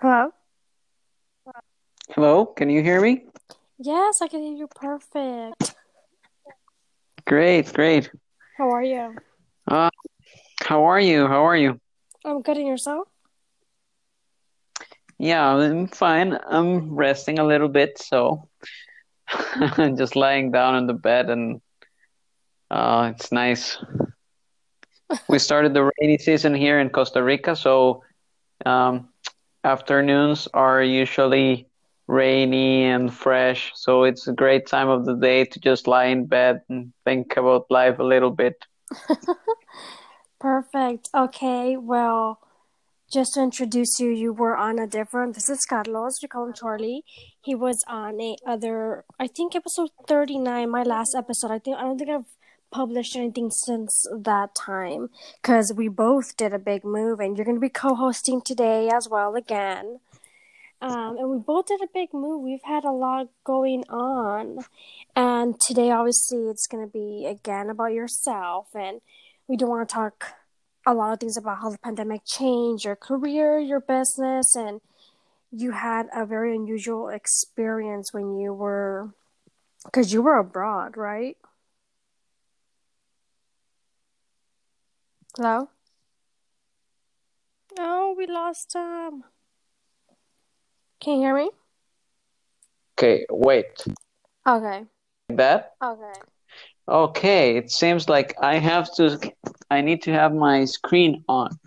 Hello? Hello, can you hear me? Yes, I can hear you perfect. Great, great. How are you? Uh, how are you? How are you? I'm good and yourself? Yeah, I'm fine. I'm resting a little bit, so I'm just lying down on the bed and uh, it's nice. We started the rainy season here in Costa Rica, so um, afternoons are usually rainy and fresh, so it's a great time of the day to just lie in bed and think about life a little bit. Perfect. Okay, well, just to introduce you, you were on a different. This is Carlos. We call him Charlie. He was on a other. I think episode thirty nine. My last episode. I think I don't think I've published anything since that time because we both did a big move, and you're going to be co-hosting today as well again. Um, and we both did a big move. We've had a lot going on, and today, obviously, it's going to be again about yourself, and we don't want to talk a lot of things about how the pandemic changed your career, your business, and you had a very unusual experience when you were because you were abroad, right? Hello? Oh, we lost him. Can you hear me? Okay, wait. Okay. That? Okay. Okay, it seems like I have to, I need to have my screen on,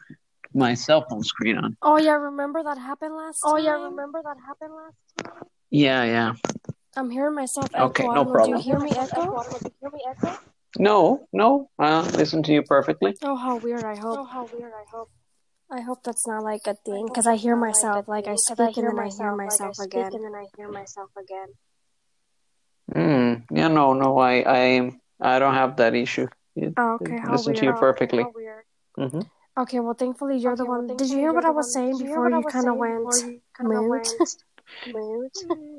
my cell phone screen on. Oh yeah, remember that happened last time? Oh yeah, remember that happened last time? Yeah, yeah. I'm hearing myself echo. Okay, no don't Do you hear me echo? Do you hear me echo? No, no, I listen to you perfectly. Oh, how weird! I hope. Oh, how weird! I hope. I hope that's not like a thing because I it's hear not like myself a like, I thing, 'cause speak and then I hear like, I myself again. and then I hear myself again. Mm, yeah, no, no, I, I, I don't have that issue. You- Oh, okay, how listen to you perfectly. How weird. hmm Okay, well, thankfully you're the Okay, well, one. Did you hear what I was saying did you hear before what you kind of went before you mute?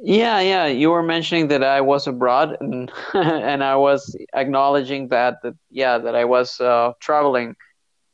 Yeah, yeah, you were mentioning that I was abroad and and I was acknowledging that that yeah, that I was uh, traveling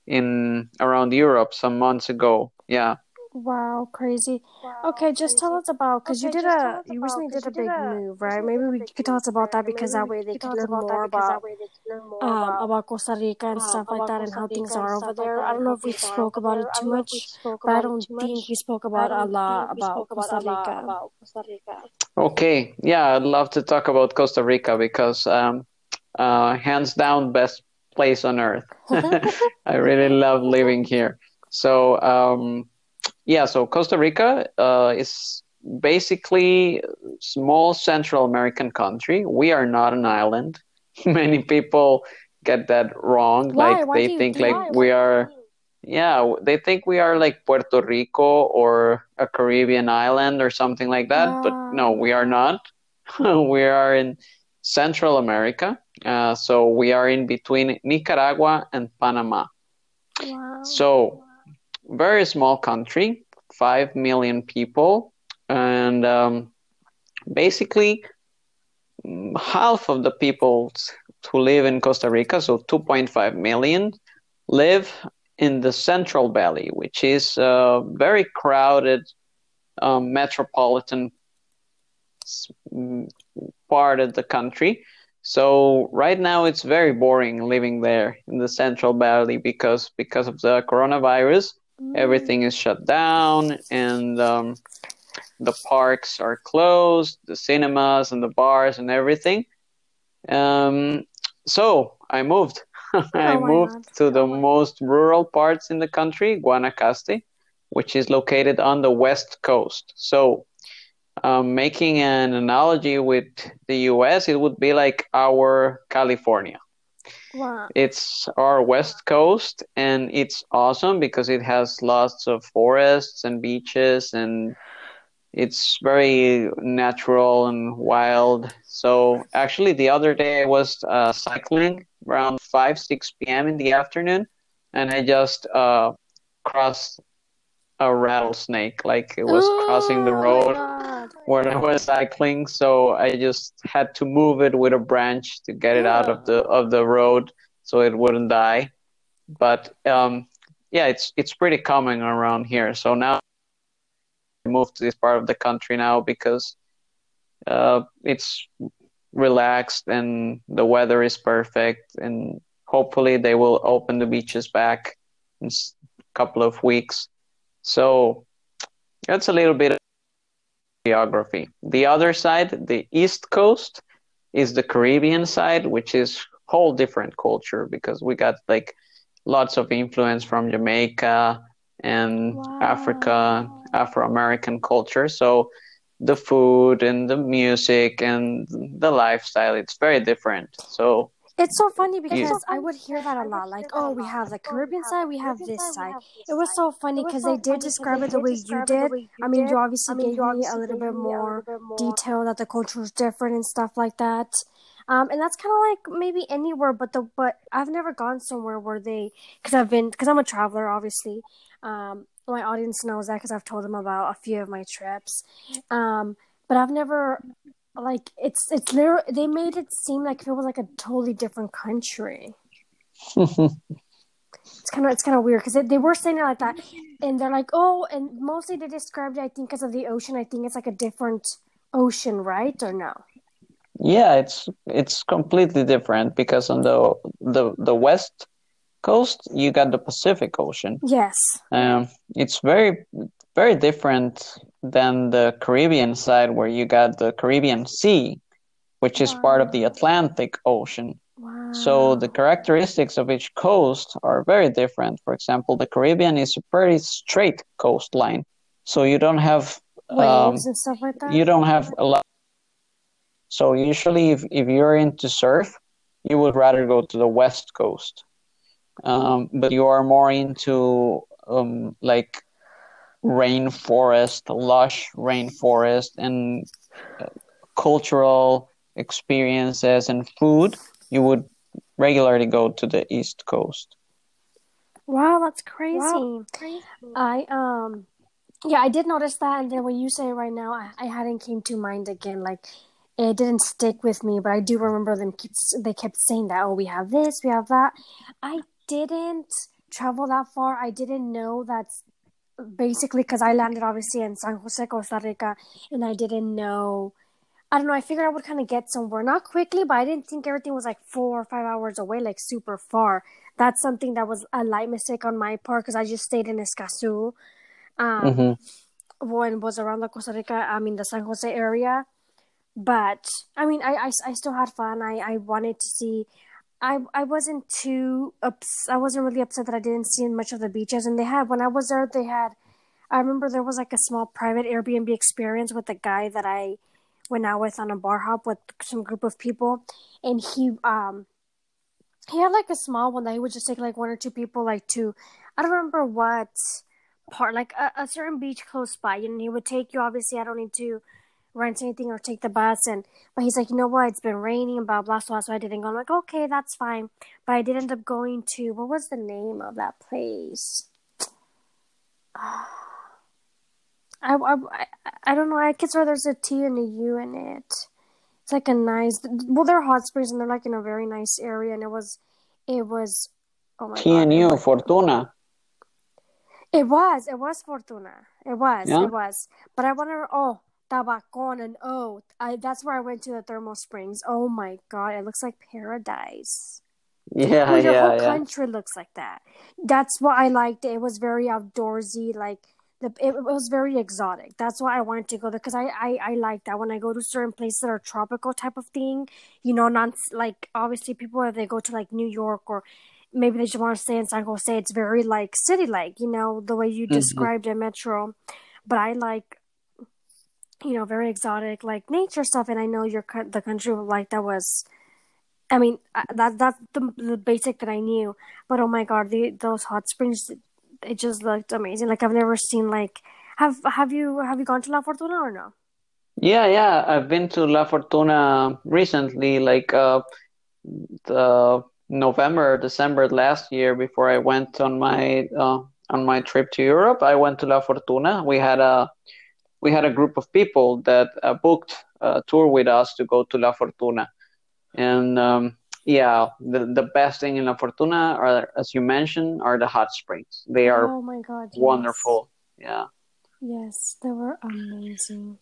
in around Europe some months ago. Yeah. Wow, crazy. Wow, Okay, just tell us about because you Okay, did a you about- recently 'cause did a you did big a- move, recently did a big could move, right? Maybe that we could could tell us about that because that way they could learn more um about about Costa Rica and um, stuff like about that and Costa how Rica things and are stuff over like there. that I and don't know how if we things are spoke over about there. it I too don't know if we much, spoke but I about it don't too think much, but I don't think we spoke about a lot about Costa Rica. Okay. Yeah, I'd love to talk about Costa Rica because um uh hands down best place on earth. I really love living here. So um yeah, so Costa Rica uh is basically a small Central American country. We are not an island. Many people get that wrong. Why? Like Why they think like we are yeah, they think we are like Puerto Rico or a Caribbean island or something like that, but no, we are not. we are in Central America. Uh, so we are in between Nicaragua and Panama. Wow. So very small country, five million people, and um, basically half of the people who live in Costa Rica, so 2.5 million, live in the Central Valley, which is a very crowded um, metropolitan mm, part of the country. So right now it's very boring living there in the Central Valley because because of the coronavirus. Everything is shut down and um, the parks are closed, the cinemas and the bars and everything. Um, so I moved. I Oh moved to the most rural parts in the country, Guanacaste, which is located on the west coast. So, um, making an analogy with the US, it would be like our California. Wow. It's our west coast, and it's awesome because it has lots of forests and beaches, and it's very natural and wild. So actually, the other day I was uh, cycling around 5, 6 p.m. in the afternoon, and I just uh, crossed a rattlesnake. Like it was crossing the Oh road. When I was cycling, so I just had to move it with a branch to get it out of the of the road so it wouldn't die. But um, yeah, it's it's pretty common around here. So now I moved to this part of the country now because uh, it's relaxed and the weather is perfect and hopefully they will open the beaches back in a couple of weeks so that's a little bit geography. The other side the east coast is the caribbean side which is whole different culture because we got like lots of influence from jamaica and Wow. africa afro-american culture. So the food and the music and the lifestyle it's very different. So It's so funny because Yeah. I would hear that a lot. Like, oh, we have the Caribbean side, we have this side. It was so funny because they did describe it the way you did. I mean, you obviously gave me a little bit more detail that the culture is different and stuff like that. Um, and that's kind of like maybe anywhere, but the but I've never gone somewhere where they because I've been because I'm a traveler, obviously. Um, my audience knows that because I've told them about a few of my trips. Um, but I've never like it's it's literally they made it seem like it was like a totally different country. It's kind of it's kind of weird because they, they were saying it like that, and they're like, oh, and mostly they described it, I think, because of the ocean. I think it's like a different ocean, right? Or no? yeah it's it's completely different because on the the the west coast you got the pacific ocean Yes. um it's very very different than the caribbean side where you got the caribbean sea which is part of the atlantic ocean Wow. so the characteristics of each coast are very different for example the caribbean is a pretty straight coastline so you don't have um, waves and stuff like that. you don't have a lot. So usually, if, if you're into surf, you would rather go to the west coast. Um, but you are more into um, like rainforest, lush rainforest, and uh, cultural experiences and food. You would regularly go to the east coast. Wow, that's crazy. I um, yeah, I did notice that, and then when you say it right now, I, I hadn't came to mind again. Like it didn't stick with me, but I do remember them. Keep, they kept saying that. Oh, we have this, we have that. I didn't travel that far. I didn't know that's basically because I landed obviously in San Jose, Costa Rica, and I didn't know. I don't know. I figured I would kind of get somewhere, not quickly, but I didn't think everything was like four or five hours away, like super far. That's something that was a light mistake on my part because I just stayed in Escazú, um, hmm when was around the Costa Rica, I mean the San Jose area. But I mean, I, I, I still had fun. I, I wanted to see. I I wasn't too ups. I wasn't really upset that I didn't see much of the beaches. And they had when I was there, they had. I remember there was like a small private Airbnb experience with a guy that I went out with on a bar hop with some group of people, and he um he had like a small one that he would just take like one or two people like to I don't remember what part like a, a certain beach close by and he would take you obviously I don't need to rent anything or take the bus and but he's like you know what? It's been raining and blah blah so that's why I didn't go. I'm like okay that's fine. But I did end up going to what was the name of that place? I, I, I, don't know. I can swear there's a T and a U in it. It's like a nice well they're hot springs and they're like in a very nice area and it was it was oh my god. TNU, Fortuna. it was it was Fortuna. It was Yeah. it was. But I wonder oh Tabacon and oh I that's where I went to the thermal springs oh my god it looks like paradise Yeah, your yeah, whole yeah. country looks like that that's what I liked it was very outdoorsy like the, it, it was very exotic. That's why I wanted to go there because I, I I like that when I go to certain places that are tropical type of thing. You know, not like obviously people if they go to like New York or maybe they just want to stay in San Jose. It's very like city like. You know the way you Mhm. described it, Metro. But I like you know very exotic like nature stuff, and I know your the country like that was. I mean that that's the, the basic that I knew, but oh my god, the those hot springs it just looked amazing. Like I've never seen like have have you have you gone to La Fortuna or no? Yeah, yeah. I've been to La Fortuna recently, like uh, the November, December last year before I went on my uh, on my trip to Europe. I went to La Fortuna. We had a we had a group of people that uh, booked a tour with us to go to La Fortuna, and um, yeah, the the best thing in La Fortuna are, as you mentioned, are the hot springs. They are oh my god, yes. wonderful. Yeah. Yes, they were amazing.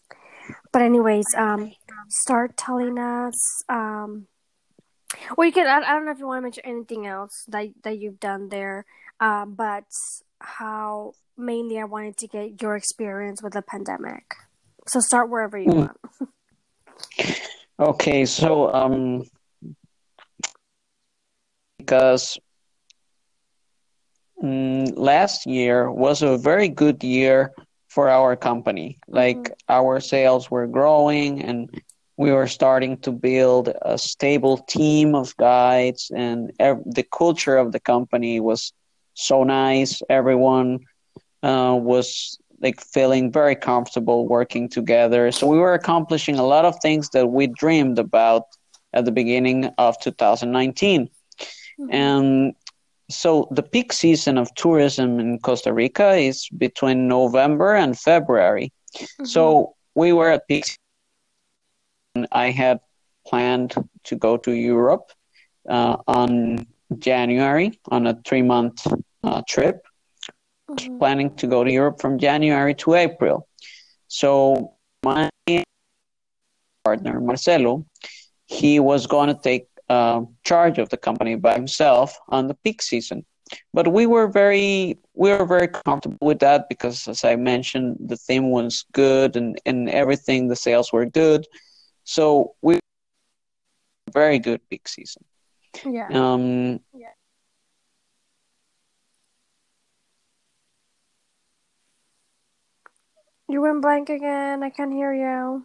But anyways, um, start telling us. Um, well, you can. I, I don't know if you want to mention anything else that that you've done there. Um, but how mainly I wanted to get your experience with the pandemic. So start wherever you Hmm. want. Okay, so um, because mm, last year was a very good year for our company. Like our sales were growing and we were starting to build a stable team of guides and ev- the culture of the company was so nice. Everyone uh, was like feeling very comfortable working together. So we were accomplishing a lot of things that we dreamed about at the beginning of 2019. And so the peak season of tourism in Costa Rica is between November and February. So we were at peak. I had planned to go to Europe uh, on January on a three month uh, trip Mhm. planning to go to Europe from January to April. So my partner Marcelo, he was going to take uh, charge of the company by himself on the peak season. But we were very we were very comfortable with that because, as I mentioned, the theme was good and and everything. The sales were good, so we very good peak season. Yeah. Um, You went blank again. I can't hear you.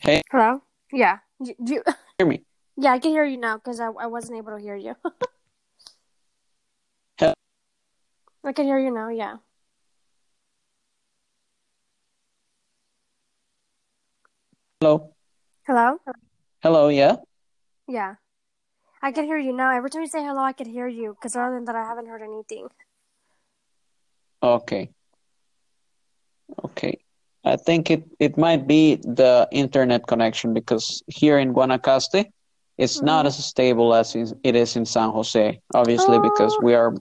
Hey. Hello. Yeah. You. you hear me? yeah, I can hear you now because I I wasn't able to hear you. Hel- I can hear you now. Yeah. Hello, Hello. hello, yeah. Yeah. I can hear you now. Every time you say hello, I can hear you. Because other than that, I haven't heard anything. Okay. Okay. I think it, it might be the internet connection because here in Guanacaste, it's not Mhm. as stable as it is in San Jose, obviously, because Oh. we are,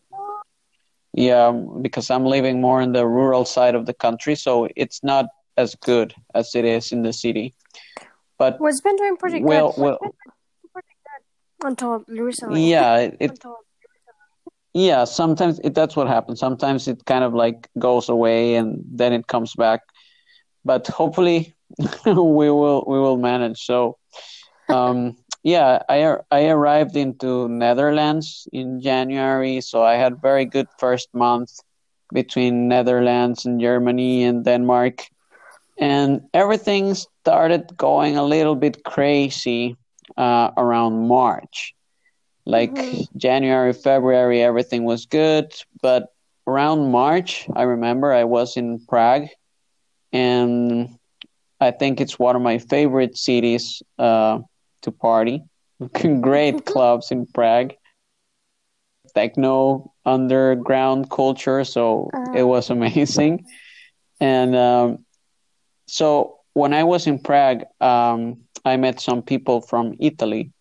yeah, because I'm living more in the rural side of the country, so it's not as good as it is in the city. But Well, it's been doing pretty well, good well, until recently. yeah, it, it Yeah, sometimes it, that's what happens. Sometimes it kind of like goes away and then it comes back. But hopefully we will we will manage. So um yeah, I I arrived into Netherlands in January, so I had very good first month between Netherlands and Germany and Denmark. And everything started going a little bit crazy uh, around March like Mhm. January, February, everything was good. But around March, I remember I was in Prague, and I think it's one of my favorite cities uh, to party. Great clubs in Prague, techno underground culture, so Uh. it was amazing. And um, so when I was in Prague, um, I met some people from Italy.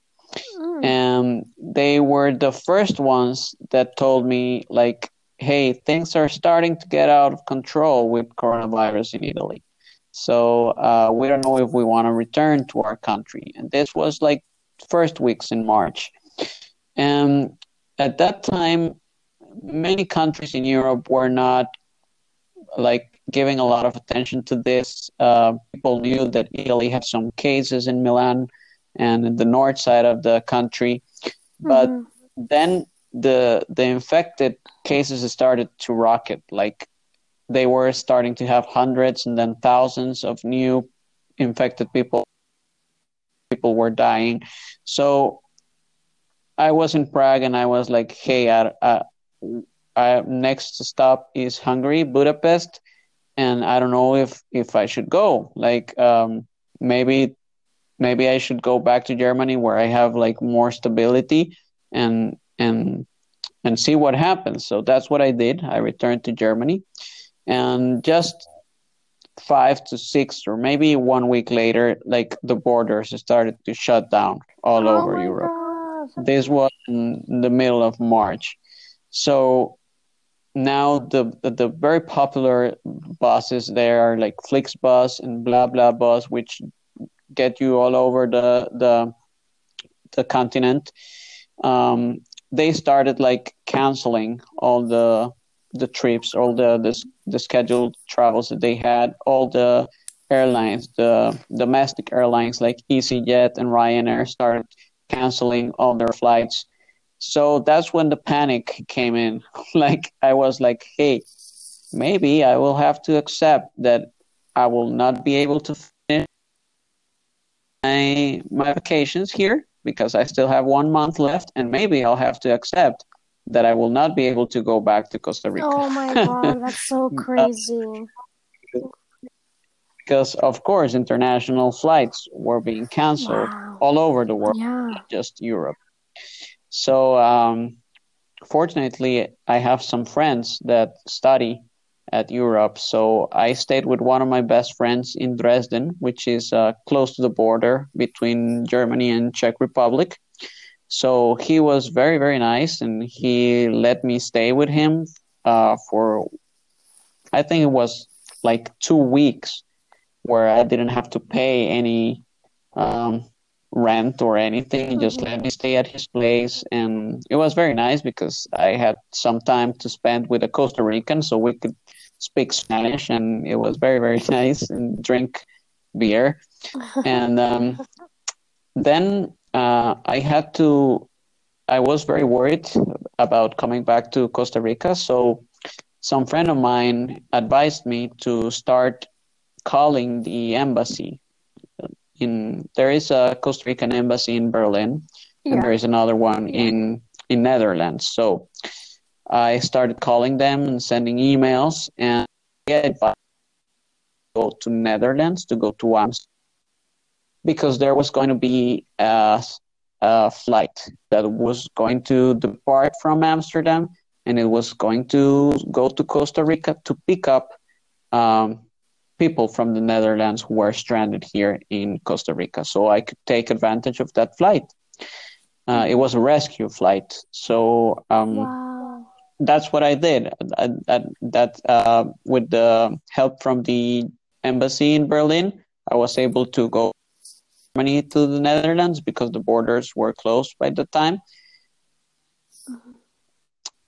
And they were the first ones that told me like hey things are starting to get out of control with coronavirus in italy. So uh, we don't know if we want to return to our country. And this was like first weeks in march. And at that time many countries in europe were not like giving a lot of attention to this. Uh, people knew that italy had some cases in milan and in the north side of the country. But Mhm. then the the infected cases started to rocket. Like they were starting to have hundreds and then thousands of new infected people. People were dying. So I was in Prague and I was like, hey, I, I, I, next stop is Hungary, Budapest, and I don't know if if I should go. Like um, maybe maybe I should go back to Germany where I have like more stability and and and see what happens. So that's what I did. I returned to Germany and just five to six or maybe one week later, like the borders started to shut down all oh over Europe. God. This was in the middle of March. So now the, the the very popular buses there are like Flixbus and blah blah bus, which get you all over the the the continent. Um, they started like canceling all the the trips, all the, the the scheduled travels that they had, all the airlines, the domestic airlines like EasyJet and Ryanair started canceling all their flights. So that's when the panic came in. like I was like, hey, maybe I will have to accept that I will not be able to my my vacations here because I still have one month left, and maybe I'll have to accept that I will not be able to go back to Costa Rica. Oh my god, that's so crazy. because of course international flights were being canceled Wow. all over the world, Yeah. not just Europe. So um, fortunately, I have some friends that study at Europe. So I stayed with one of my best friends in Dresden, which is uh, close to the border between Germany and Czech Republic. So he was very, very nice, and he let me stay with him uh, for, I think it was like two weeks, where I didn't have to pay any um, rent or anything. He just let me stay at his place, and it was very nice because I had some time to spend with a Costa Rican, so we could speak Spanish, and it was very, very nice and drink beer. And um, then uh, I had to. I was very worried about coming back to Costa Rica, so some friend of mine advised me to start calling the embassy. In there is a Costa Rican embassy in Berlin, and there is another one in in Netherlands. So I started calling them and sending emails, and get advice to go to Netherlands to go to Amsterdam because there was going to be a, a flight that was going to depart from Amsterdam and it was going to go to Costa Rica to pick up um, people from the Netherlands who were stranded here in Costa Rica. So I could take advantage of that flight. Uh, it was a rescue flight. So um, Wow. That's what I did. That, uh, with the help from the embassy in Berlin, I was able to go Germany to the Netherlands because the borders were closed by the time.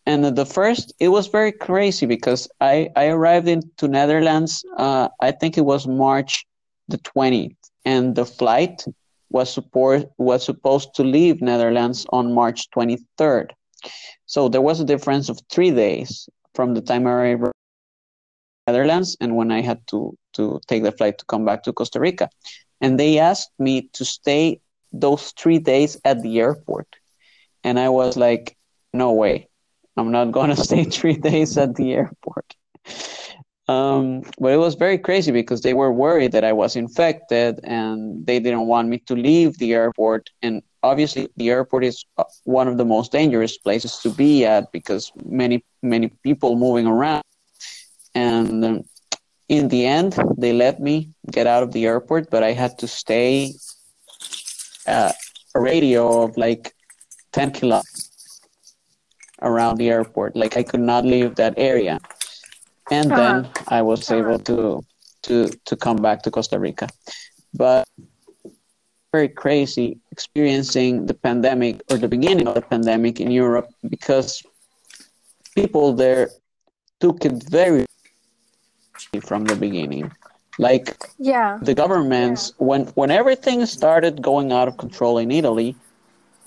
And the first, it was very crazy because I, I arrived into Netherlands. Uh, I think it was March the 20th, and the flight was support was supposed to leave Netherlands on March 23rd. So there was a difference of three days from the time I arrived Netherlands and when I had to to take the flight to come back to Costa Rica. And they asked me to stay those three days at the airport. And I was like, no way. I'm not going to stay three days at the airport. Um, but it was very crazy because they were worried that I was infected and they didn't want me to leave the airport. And obviously, the airport is uh, one of the most dangerous places to be at because many, many people moving around. And um, in the end, they let me get out of the airport, but I had to stay uh, a radio of like 10 kilometers around the airport. Like I could not leave that area. And uh-huh. then I was uh-huh. able to to to come back to Costa Rica. But very crazy experiencing the pandemic or the beginning of the pandemic in Europe because people there took it very from the beginning. Like Yeah. the governments when when everything started going out of control in Italy,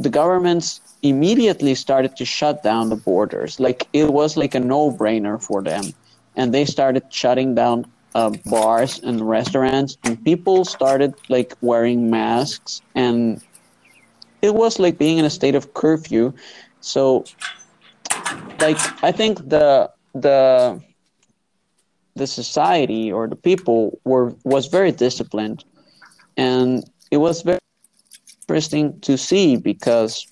the governments immediately started to shut down the borders. Like it was like a no-brainer for them, and they started shutting down uh, bars and restaurants, and people started like wearing masks, and it was like being in a state of curfew. So, like I think the the the society or the people were was very disciplined and it was very interesting to see because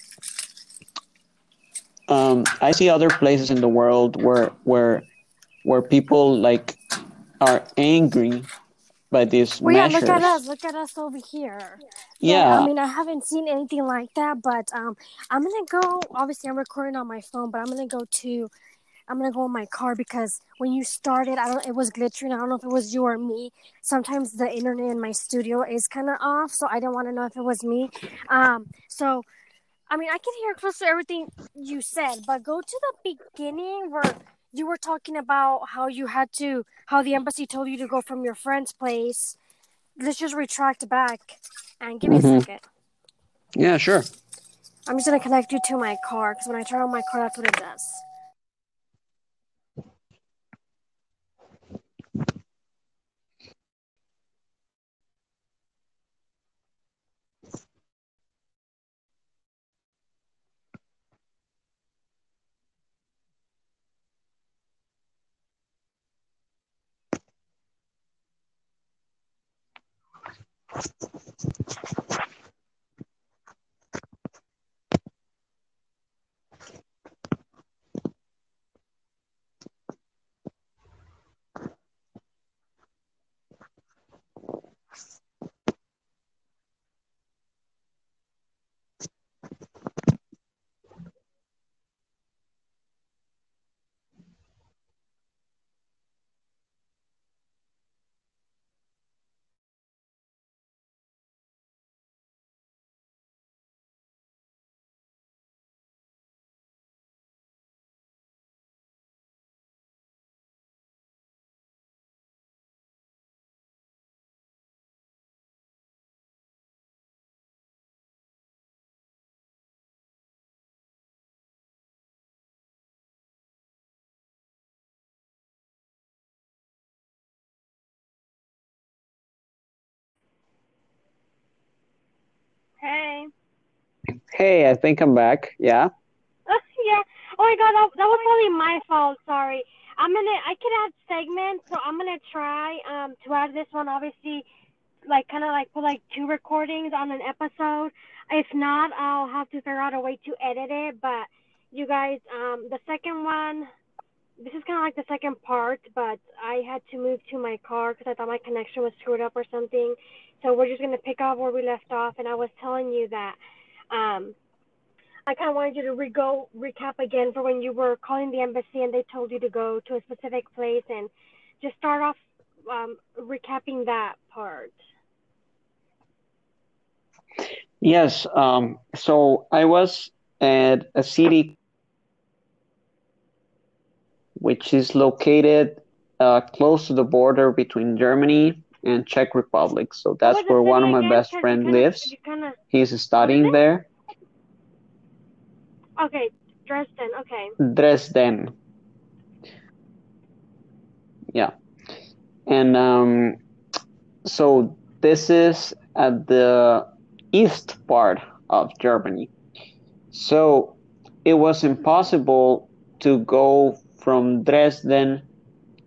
um, I see other places in the world where where where people like are angry by these Well, yeah, look at us. Look at us over here. Yeah, I mean, I haven't seen anything like that, but um, I'm gonna go. Obviously, I'm recording on my phone, but I'm gonna go to I'm gonna go in my car because when you started, I don't. It was glitching. I don't know if it was you or me. Sometimes the internet in my studio is kind of off, so I didn't want to know if it was me. Um, so I mean, I can hear close to everything you said, but go to the beginning where you were talking about how you had to, how the embassy told you to go from your friend's place. Let's just retract back and give me Mhm. a second. Yeah, sure. I'm just gonna connect you to my car because when I turn on my car, that's what it does. Thank you. Hey. Hey, I think I'm back. Yeah. yeah. Oh my god, that, that was probably my fault. Sorry. I'm gonna. I could add segments, so I'm gonna try um to add this one. Obviously, like kind of like put like two recordings on an episode. If not, I'll have to figure out a way to edit it. But you guys, um, the second one. This is kind of like the second part, but I had to move to my car because I thought my connection was screwed up or something. So we're just gonna pick up where we left off, and I was telling you that um, I kind of wanted you to re- go recap again for when you were calling the embassy and they told you to go to a specific place and just start off um, recapping that part. Yes. Um, so I was at a city which is located uh, close to the border between Germany and Czech Republic. So that's What was the where one of my best friend lives. He's studying there. okay, Dresden. Okay, Dresden. Yeah. And um, so this is at the east part of Germany. So it was impossible to go from Dresden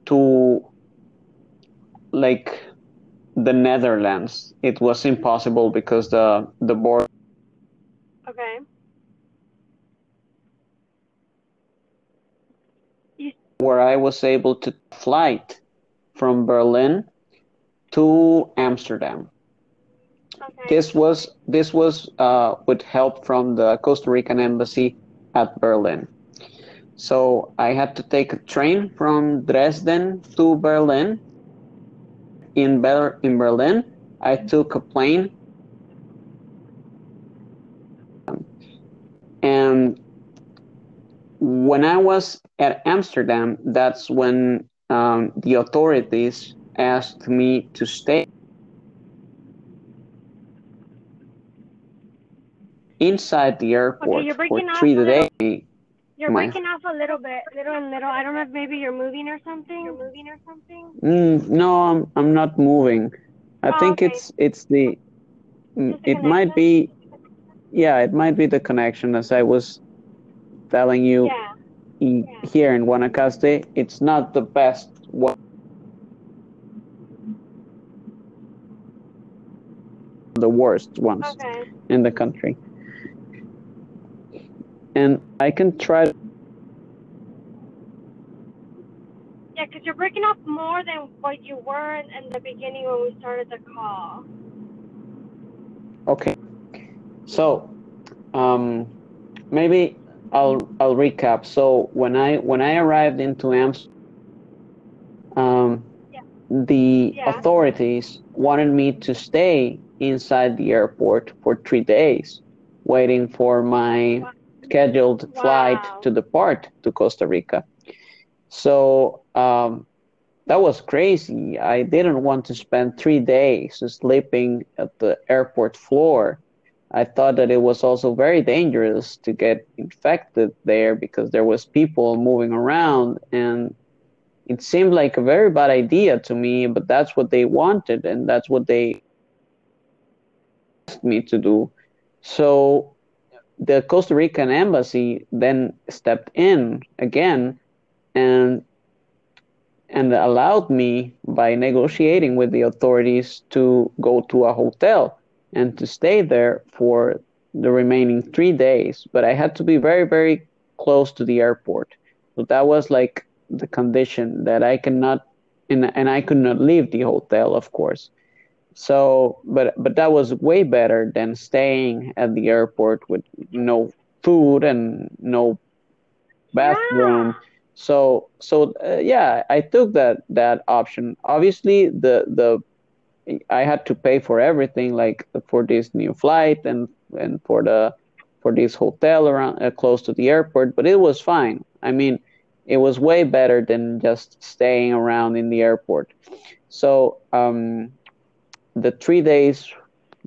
to like the Netherlands. It was impossible because the the border okay, where I was able to flight from Berlin to Amsterdam. okay. This was this was uh, with help from the Costa Rican embassy at Berlin. So I had to take a train from Dresden to Berlin. In Ber- in Berlin, I took a plane, and when I was at Amsterdam, that's when um, the authorities asked me to stay inside the airport you're for three days. You're breaking off a little bit, little and little. I don't know if maybe you're moving or something. You're moving or something. Mm, no, I'm I'm not moving. I Oh, think okay. it's it's the mm, it might be yeah, it might be the connection as I was telling you Yeah. e- Yeah. here in Guanacaste, it's not the best one the worst ones Okay. in the country. And I can try Yeah, because you're breaking up more than what you were in, the beginning when we started the call. Okay. So, um, maybe I'll I'll recap. So when I when I arrived into Amsterdam, um, Yeah. the Yeah. authorities wanted me to stay inside the airport for three days, waiting for my Wow. scheduled flight Wow. to depart to Costa Rica. So um, that was crazy. I didn't want to spend three days sleeping at the airport floor. I thought that it was also very dangerous to get infected there because there was people moving around and it seemed like a very bad idea to me, but that's what they wanted and that's what they asked me to do. So the Costa Rican embassy then stepped in again and and allowed me by negotiating with the authorities to go to a hotel and to stay there for the remaining three days. But I had to be very, very close to the airport. So that was like the condition that I cannot, and, and I could not leave the hotel, of course. So, but but that was way better than staying at the airport with no food and no bathroom. Yeah. So so uh, yeah, I took that that option. Obviously, the the I had to pay for everything, like for this new flight and and for the for this hotel around uh, close to the airport. But it was fine. I mean, it was way better than just staying around in the airport. So um, the three days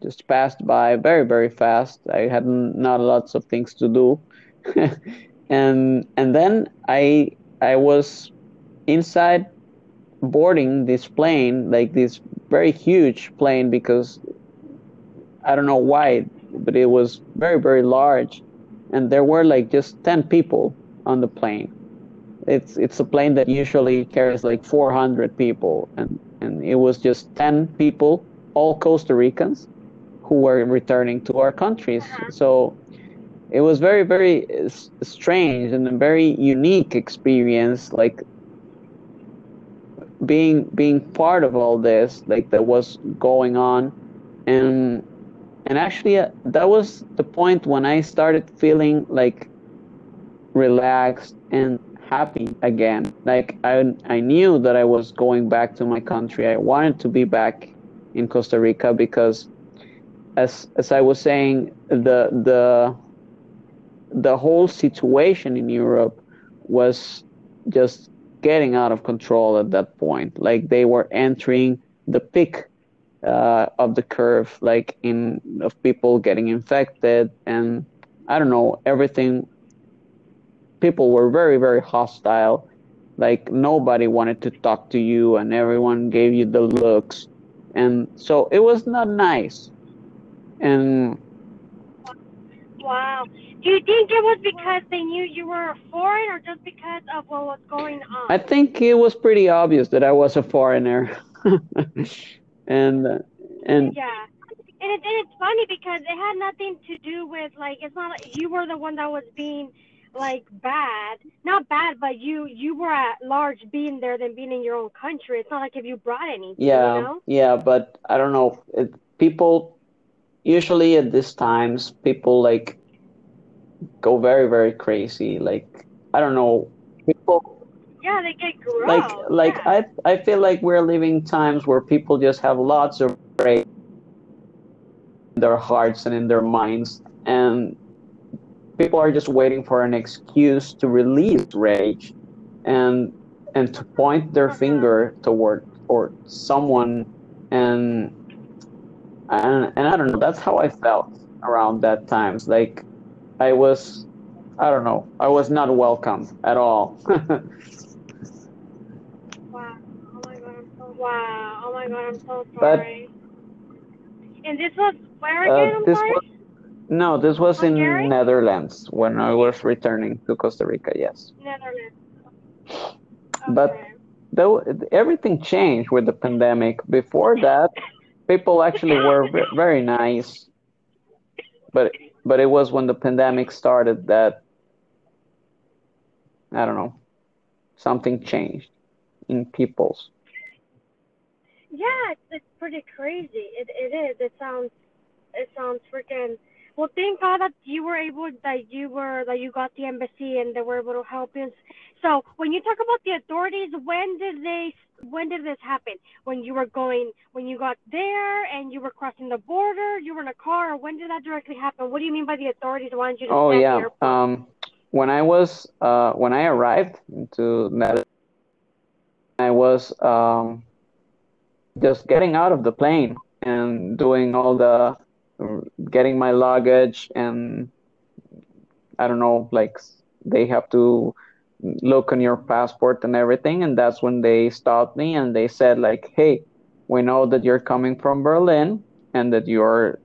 just passed by very very fast. I had not lots of things to do, and and then I I was inside boarding this plane, like this very huge plane, because I don't know why, but it was very, very large. And there were like just 10 people on the plane. It's, it's a plane that usually carries like 400 people. And, and it was just 10 people, all Costa Ricans, who were returning to our countries. Uh-huh. So it was very, very strange and a very unique experience. Like being being part of all this like that was going on and and actually uh, that was the point when i started feeling like relaxed and happy again like i i knew that i was going back to my country i wanted to be back in costa rica because as as i was saying the the the whole situation in europe was just getting out of control at that point. Like they were entering the peak uh, of the curve, like in of people getting infected, and I don't know everything. People were very very hostile. Like nobody wanted to talk to you, and everyone gave you the looks, and so it was not nice. And Wow. Do you think it was because they knew you were a foreign or just because of what was going on? I think it was pretty obvious that I was a foreigner, and and Yeah. And, it, and it's funny because it had nothing to do with like it's not like you were the one that was being like bad, not bad, but you you were at large being there than being in your own country. It's not like if you brought anything, Yeah, you know. yeah, but I don't know. It, people usually at these times, people like go very, very crazy. Like I don't know, people Yeah, they get gross. like like yeah. I I feel like we're living times where people just have lots of rage in their hearts and in their minds, and people are just waiting for an excuse to release rage, and and to point their Uh-huh. finger toward or someone, and and and I don't know. That's how I felt around that times. Like I was, I don't know. I was not welcome at all. Wow. Oh my god, I'm so wow. Oh my god, I'm so But- sorry. and this was where Uh, again? I'm this sorry. was no, this was in Hungary? Netherlands when I was returning to Costa Rica. Yes, Netherlands. But- though everything changed with the pandemic. Before that, people actually were very nice, but but it was when the pandemic started that I don't know something changed in people's. Yeah, it's, it's pretty crazy. It it is. It sounds it sounds freaking. Well, thank God that you were able that you were that you got the embassy and they were able to help you. So when you talk about the authorities, when did they when did this happen? When you were going when you got there and you were crossing the border, you were in a car, when did that directly happen? What do you mean by the authorities wanted you to Oh stay at the yeah. Um, when I was uh, when I arrived into Netherlands, I was um, just getting out of the plane and doing all the getting my luggage and I don't know, like they have to look on your passport and everything, and that's when they stopped me and they said like, "Hey, we know that you're coming from Berlin and that you're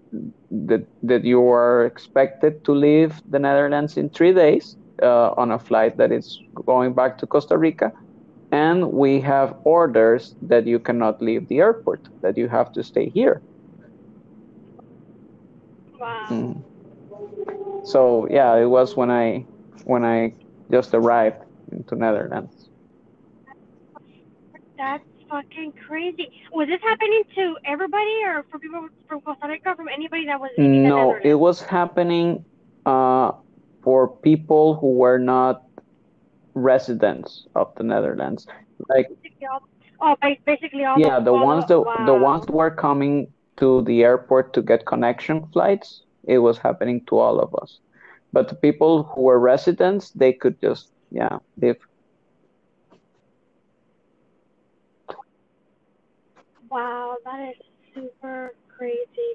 that that you are expected to leave the Netherlands in three days uh, on a flight that is going back to Costa Rica." And we have orders that you cannot leave the airport, that you have to stay here. Wow. Mm. So yeah, it was when I when I just arrived into Netherlands. That's fucking crazy. Was this happening to everybody or for people from Costa Rica, from anybody that was No, it was happening uh, for people who were not residents of the Netherlands. Like Basically all- Oh, basically all yeah, the ones that the ones who were coming to the airport to get connection flights, it was happening to all of us. But the people who were residents, they could just yeah leave. Wow, that is super crazy.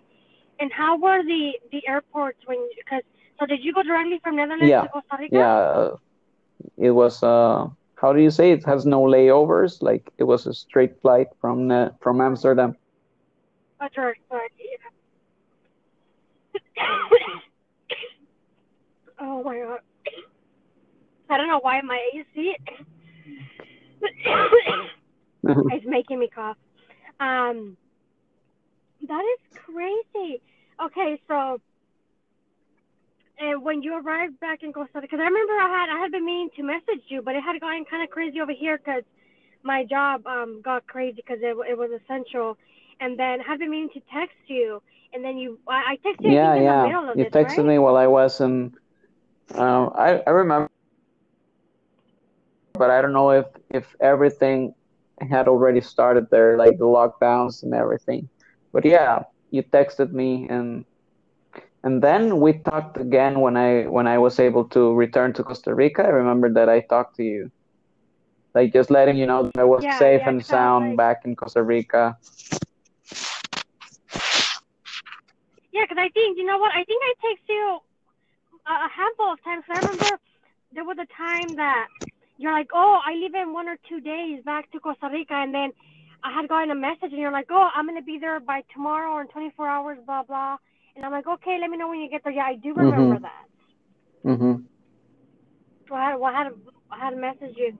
And how were the the airports when? Because so did you go directly from Netherlands Yeah, to Costa Rica? yeah. uh, It was uh, how do you say? It has no layovers. Like it was a straight flight from the, from Amsterdam. Flight, yeah. oh my god. I don't know why my AC is making me cough. Um, that is crazy. Okay, so and when you arrived back in Costa Rica, because I remember I had I had been meaning to message you, but it had gotten kind of crazy over here because my job um got crazy because it it was essential, and then I've been meaning to text you, and then you I, I texted you Yeah, think in the yeah. You this, texted right? me while I was in. Uh, I I remember, but I don't know if if everything had already started there, like the lockdowns and everything. But yeah, you texted me and and then we talked again when I when I was able to return to Costa Rica. I remember that I talked to you, like just letting you know that I was Yeah, safe yeah, and 'cause I was sound like- back in Costa Rica. Yeah, because I think you know what? I think I texted you a, a handful of times. 'cause I remember there was a time that you're like, "Oh, I leave in one or two days back to Costa Rica," and then I had gotten a message, and you're like, "Oh, I'm gonna be there by tomorrow or in 24 hours, blah blah." And I'm like, "Okay, let me know when you get there." Yeah, I do remember Mhm. that. hmm So I had, well, I had, I had to message you.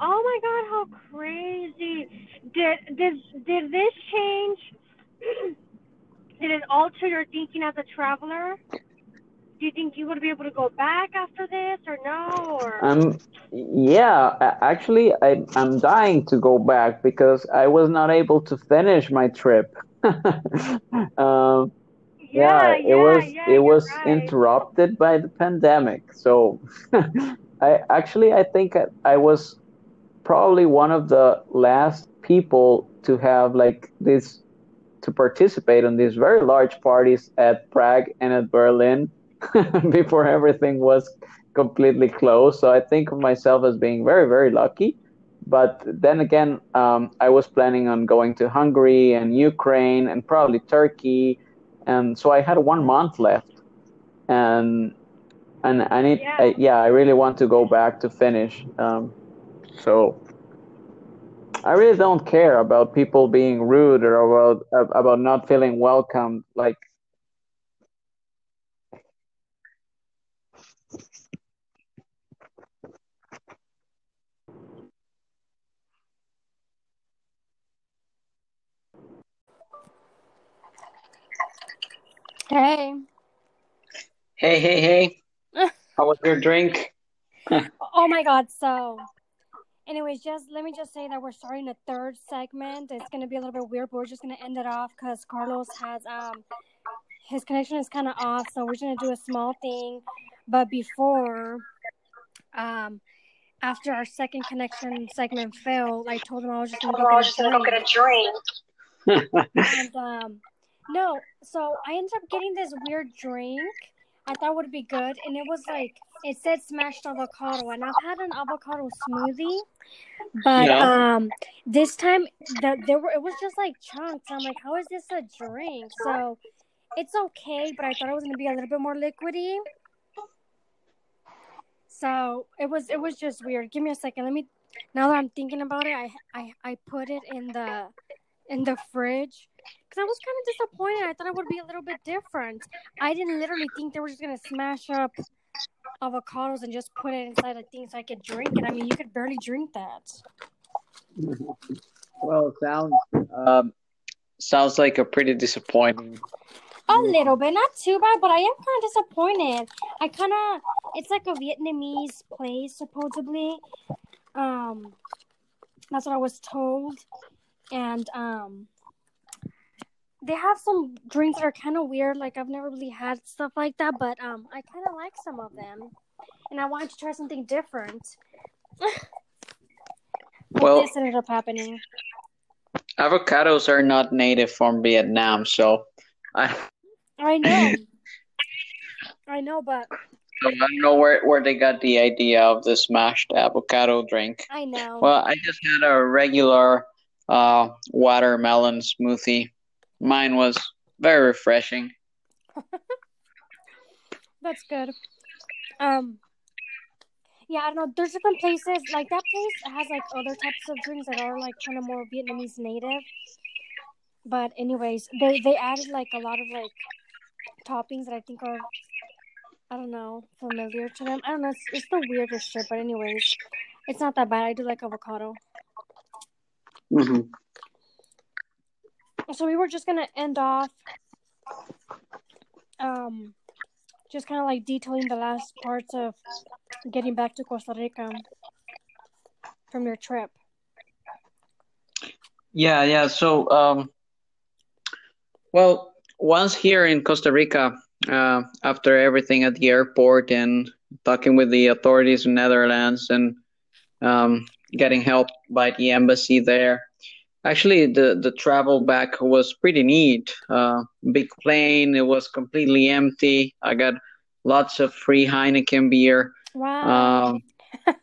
Oh my God, how crazy! Did did did this change? did it alter your thinking as a traveler? Do you think you would be able to go back after this, or no? Or Um, yeah, actually, I, I'm dying to go back because I was not able to finish my trip. um, yeah, it was yeah, it was right. interrupted by the pandemic. So, I actually I think I, I was probably one of the last people to have like this to participate in these very large parties at Prague and at Berlin before everything was completely closed. So I think of myself as being very, very lucky. But then again, um, I was planning on going to Hungary and Ukraine and probably Turkey, and so I had one month left, and and I need, Yeah. I, yeah, I really want to go back to finish. Um, so I really don't care about people being rude or about about not feeling welcome. Like Hey. Hey, hey, hey. How was your drink? Oh my god, so anyways, just let me just say that we're starting a third segment. It's gonna be a little bit weird, but we're just gonna end it off because Carlos has um his connection is kind of off, so we're just gonna do a small thing. But before, um, after our second connection segment failed, I told him I was just gonna go get a drink. and um, no, so I ended up getting this weird drink. I thought would be good, and it was like it said smashed avocado, and I've had an avocado smoothie, but Yeah. um, this time the, there were it was just like chunks. I'm like, how is this a drink? So it's okay, but I thought it was gonna be a little bit more liquidy. So it was it was just weird. Give me a second. Let me. Now that I'm thinking about it, I I I put it in the in the fridge because I was kind of disappointed. I thought it would be a little bit different. I didn't literally think they were just gonna smash up avocados and just put it inside a thing so I could drink it. I mean, you could barely drink that. Well, sounds um, sounds like a pretty disappointing. A little bit, not too bad, but I am kind of disappointed. I kind of, it's like a Vietnamese place supposedly. Um, that's what I was told, and um, they have some drinks that are kind of weird. Like I've never really had stuff like that, but um, I kind of like some of them, and I wanted to try something different. Well- this ended up happening. Avocados are not native from Vietnam, so I, I know, I know, but I don't know where, where they got the idea of the smashed avocado drink. I know. Well, I just had a regular uh, watermelon smoothie. Mine was very refreshing. That's good. Um, yeah, I don't know. There's different places. Like that place has like other types of drinks that are like kind of more Vietnamese native. But anyways, they they added like a lot of like toppings that I think are I don't know familiar to them. I don't know. It's, it's the weirdest shit. But anyways, it's not that bad. I do like avocado. hmm So we were just gonna end off, um, just kind of like detailing the last parts of getting back to Costa Rica from your trip. Yeah, yeah. So, um, well, once here in Costa Rica, uh, after everything at the airport and talking with the authorities in Netherlands and um, getting help by the embassy there, actually the the travel back was pretty neat. Uh, big plane, it was completely empty. I got lots of free Heineken beer. Wow. Um,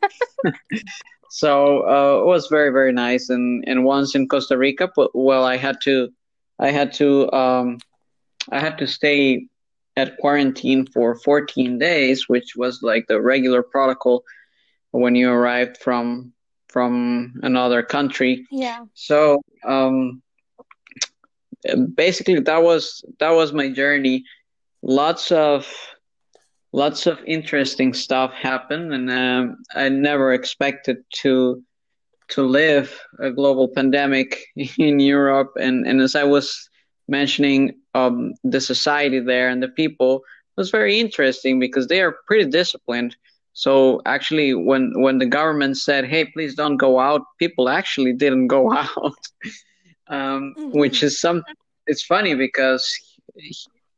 so uh, it was very very nice. And and once in Costa Rica, well, I had to I had to um, I had to stay at quarantine for 14 days, which was like the regular protocol when you arrived from from another country. yeah. So um, basically, that was that was my journey. Lots of lots of interesting stuff happened, and um, I never expected to to live a global pandemic in Europe. And and as I was mentioning, um, the society there and the people was very interesting because they are pretty disciplined. So actually, when when the government said, "Hey, please don't go out," people actually didn't go out, um, which is some. It's funny because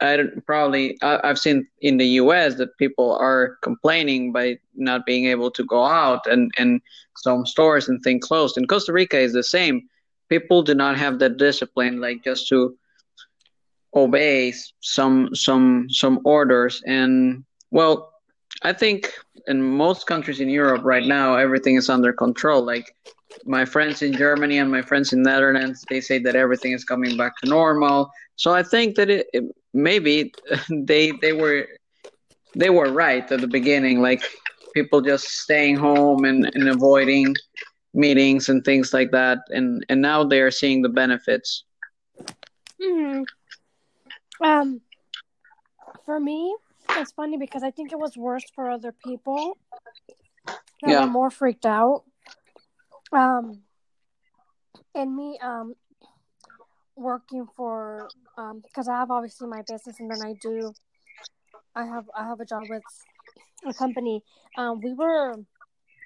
I don't, probably I, I've seen in the U.S. that people are complaining by not being able to go out and and some stores and things closed. In Costa Rica is the same. People do not have that discipline, like just to obey some some some orders. And well, I think in most countries in Europe right now, everything is under control. Like my friends in Germany and my friends in Netherlands, they say that everything is coming back to normal. So I think that it, it maybe they they were they were right at the beginning. Like people just staying home and, and avoiding meetings and things like that. And and now they are seeing the benefits. hmm Um, for me, it's funny because I think it was worse for other people that Yeah. were more freaked out. Um, and me, um, working for, um, because I have obviously my business, and then I do, I have I have a job with a company. Um, we were.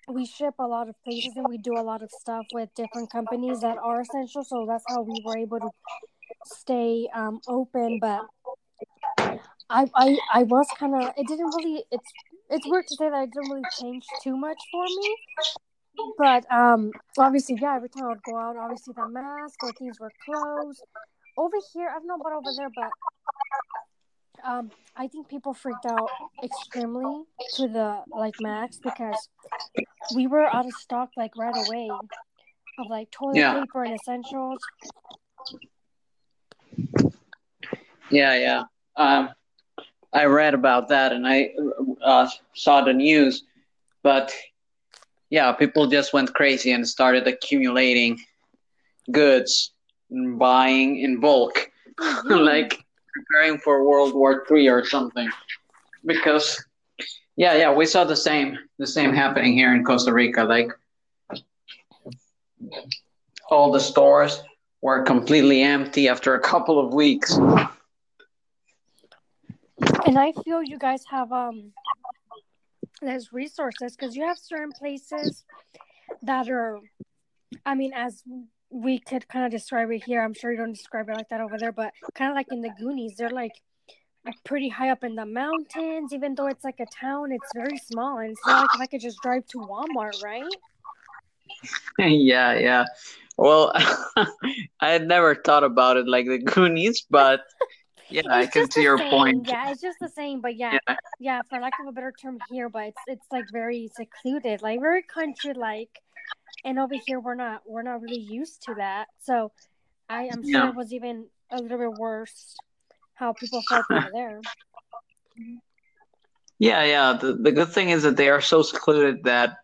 We ship a lot of places and we do a lot of stuff with different companies that are essential. So that's how we were able to stay um, open. But I I I was kind of. It didn't really. It's it's weird to say that it didn't really change too much for me. But um, obviously, yeah. Every time I would go out, obviously the mask or things were closed. Over here, I don't know about over there, but um, I think people freaked out extremely to the like max because we were out of stock like right away of like toilet Yeah. paper and essentials. Yeah, yeah. Um, I read about that and I uh, saw the news, but yeah, people just went crazy and started accumulating goods, and buying in bulk, like preparing for World War Three or something. Because, yeah, yeah, we saw the same, the same happening here in Costa Rica. Like all the stores were completely empty after a couple of weeks. And I feel you guys have um there's resources because you have certain places that are I mean as we could kind of describe it here. I'm sure you don't describe it like that over there, but kind of like in the Goonies, they're like pretty high up in the mountains. Even though it's like a town, it's very small, and it's not like if I could just drive to Walmart, right? yeah, yeah. Well, I had never thought about it like the Goonies, but yeah, I can see your same. point. Yeah, it's just the same, but yeah, Yeah, yeah, for lack of a better term here, but it's it's like very secluded, like very country like. And over here we're not we're not really used to that. So I am sure Yeah. it was even a little bit worse how people felt over there. yeah, yeah. The, the good thing is that they are so secluded that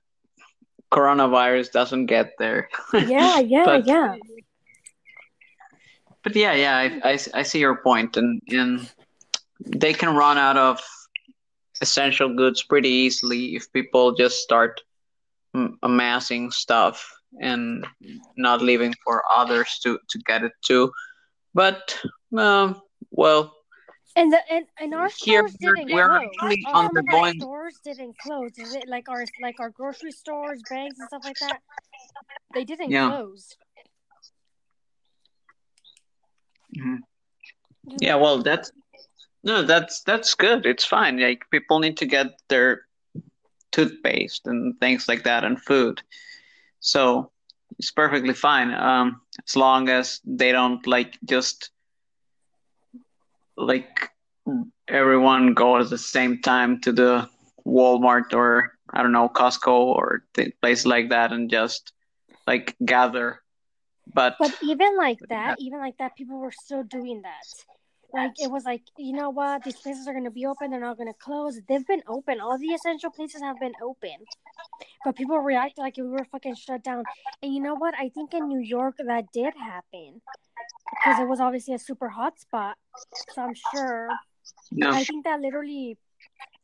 coronavirus doesn't get there. Yeah, yeah, But- yeah. But yeah, yeah, I, I, I see your point, and and they can run out of essential goods pretty easily if people just start m- amassing stuff and not leaving for others to to get it too. But um, well, And the and, and our Here stores we're- didn't we're close. actually Our- some of our undergoing- stores didn't close. Is it like our like our grocery stores, banks, and stuff like that? They didn't Yeah. close. Mhm. yeah, well, that's no, that's that's good. It's fine. Like people need to get their toothpaste and things like that and food. So it's perfectly fine. Um, as long as they don't like just like everyone go at the same time to the Walmart or I don't know Costco or th- place like that and just like gather. But But even like that, even like that, people were still doing that. Like it was like, you know what? These places are gonna be open. They're not gonna close. They've been open. All the essential places have been open. But people reacted like we were fucking shut down. And you know what? I think in New York that did happen because it was obviously a super hot spot. So I'm sure. no, I think that literally.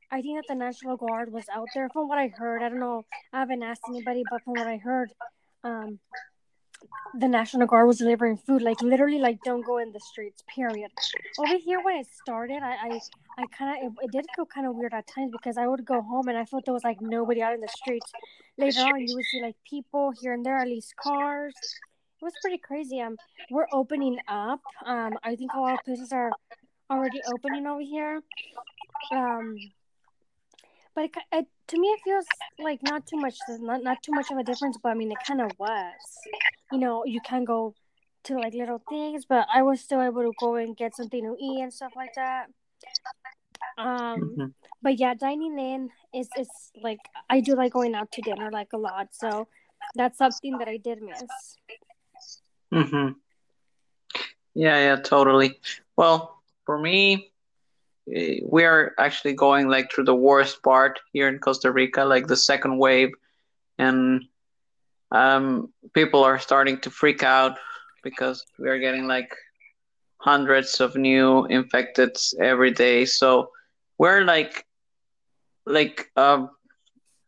I think that the National Guard was out there. From what I heard, I don't know. I haven't asked anybody, but from what I heard, um, the National Guard was delivering food. Like literally, like don't go in the streets. Period. Over here, when it started, I I, I kind of it, it did go kind of weird at times because I would go home and I felt there was like nobody out in the streets. Later on, you would see like people here and there, at least cars. It was pretty crazy. Um, we're opening up. Um, I think a lot of places are already opening over here. Um, but it, it, to me, it feels like not too much, not not too much of a difference. But I mean, it kind of was. You know, you can go to like little things, but I was still able to go and get something to eat and stuff like that. Um, Mhm. but yeah, dining in is is like I do like going out to dinner like a lot, so that's something that I did miss. hmm Yeah, yeah, totally. Well, for me, eh, we are actually going like through the worst part here in Costa Rica, like the second wave, and um, people are starting to freak out because we are getting like hundreds of new infected every day. So we're like, like, um,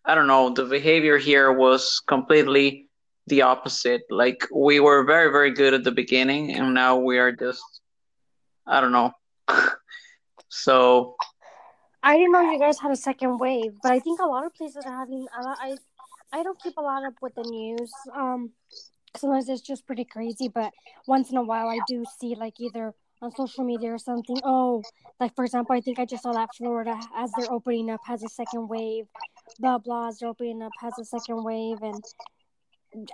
I don't know, the behavior here was completely the opposite. Like we were very, very good at the beginning, and now we are just, I don't know. so I didn't know you guys had a second wave, but I think a lot of places are having. lot- I I don't keep a lot up with the news. Um, sometimes it's just pretty crazy, but once in a while I do see like either on social media or something. Oh, like for example, I think I just saw that Florida, as they're opening up, has a second wave. Blah blah, they're opening up, has a second wave, and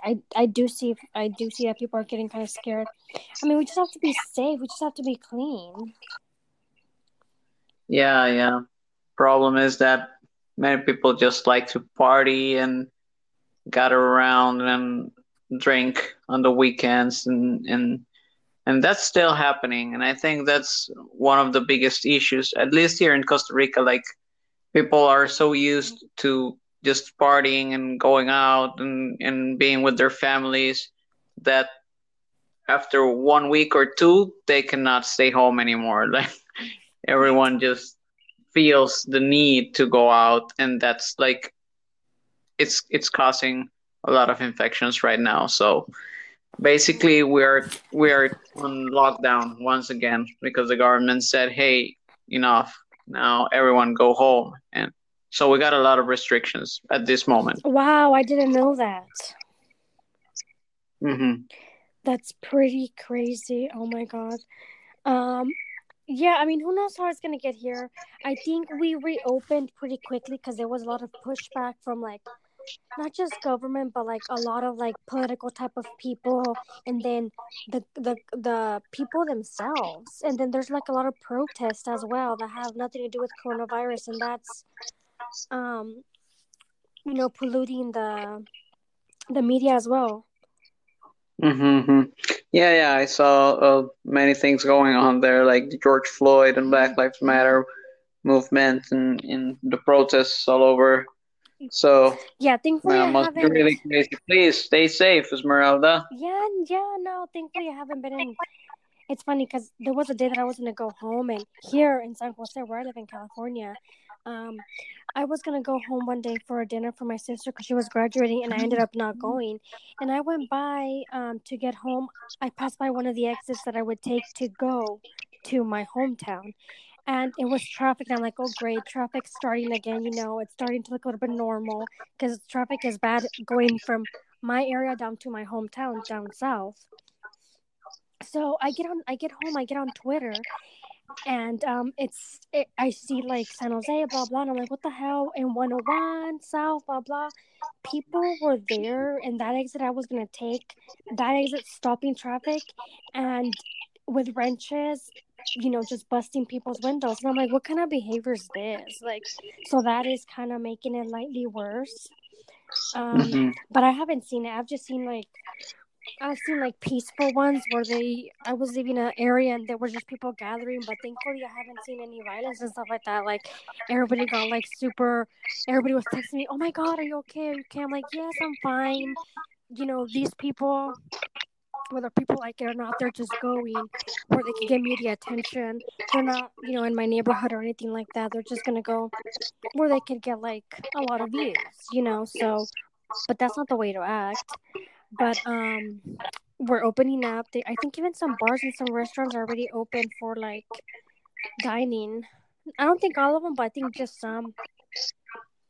I I do see I do see that people are getting kind of scared. I mean, we just have to be safe. We just have to be clean. Yeah, yeah. Problem is that many people just like to party and gather around and drink on the weekends and and and that's still happening. And i think that's one of the biggest issues at least here in costa rica like people are so used to just partying and going out and, and being with their families that after one week or two they cannot stay home anymore. Like everyone just feels the need to go out. And that's like it's it's causing a lot of infections right now so basically we're we're on lockdown once again because the government said hey enough now everyone go home and so we got a lot of restrictions at this moment Wow, I didn't know that. hmm That's pretty crazy. Oh my god. Um yeah, I mean, who knows how it's gonna get here? I think we reopened pretty quickly because there was a lot of pushback from like not just government, but like a lot of like political type of people, and then the the the people themselves, and then there's like a lot of protests as well that have nothing to do with coronavirus, and that's um you know polluting the the media as well. hmm Yeah, yeah, I saw uh, many things going on there, like George Floyd and Black Lives Matter movement and, and the protests all over. So, Yeah, thankfully I must haven't. really crazy. Please stay safe, Esmeralda. Yeah, yeah, no, thankfully I haven't been in. It's funny because there was a day that I was gonna go home, and here in San Jose, where I live in California, um, I was gonna go home one day for a dinner for my sister because she was graduating, and I ended up not going. And I went by um to get home. I passed by one of the exits that I would take to go to my hometown, and it was traffic. And I'm like, oh great, traffic starting again. You know, it's starting to look a little bit normal because traffic is bad going from my area down to my hometown down south. So I get on, I get home, I get on Twitter, and um, it's it, I see like San Jose, blah blah, and I'm like, what the hell? In 101 South, blah blah. People were there, in that exit I was gonna take, that exit stopping traffic, and with wrenches, you know, just busting people's windows. And I'm like, what kind of behavior is this? Like, so that is kind of making it lightly worse. Um, hmm but I haven't seen it. I've just seen like I've seen like peaceful ones where they I was leaving an area and there were just people gathering, but thankfully I haven't seen any violence and stuff like that. Like everybody got like super everybody was texting me, Oh my god, are you okay? Are you okay? I'm like, Yes, I'm fine. You know, these people whether people like it or not, they're just going where they can get media attention. They're not, you know, in my neighborhood or anything like that. They're just gonna go where they can get like a lot of views, you know. So, but that's not the way to act. But um, we're opening up. They, I think even some bars and some restaurants are already open for like dining. I don't think all of them, but I think just some.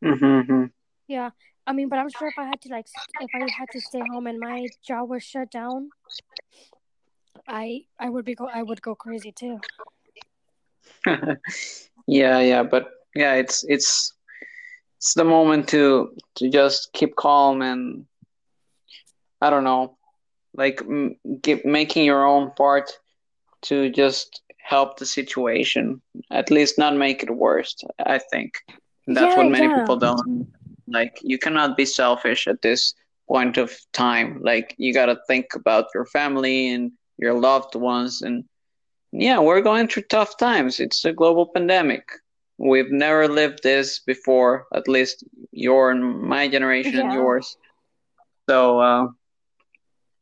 hmm Yeah. I mean, but I'm sure if I had to like, if I had to stay home and my job was shut down, I I would be go I would go crazy too. Yeah, yeah, but yeah, it's it's it's the moment to to just keep calm and I don't know, like m get, making your own part to just help the situation, at least not make it worse, I think. That's Yeah, what many yeah. people don't like. You cannot be selfish at this point of time. Like you gotta think about your family and your loved ones and yeah, we're going through tough times. It's a global pandemic. We've never lived this before, at least your and my generation and yours. So, uh,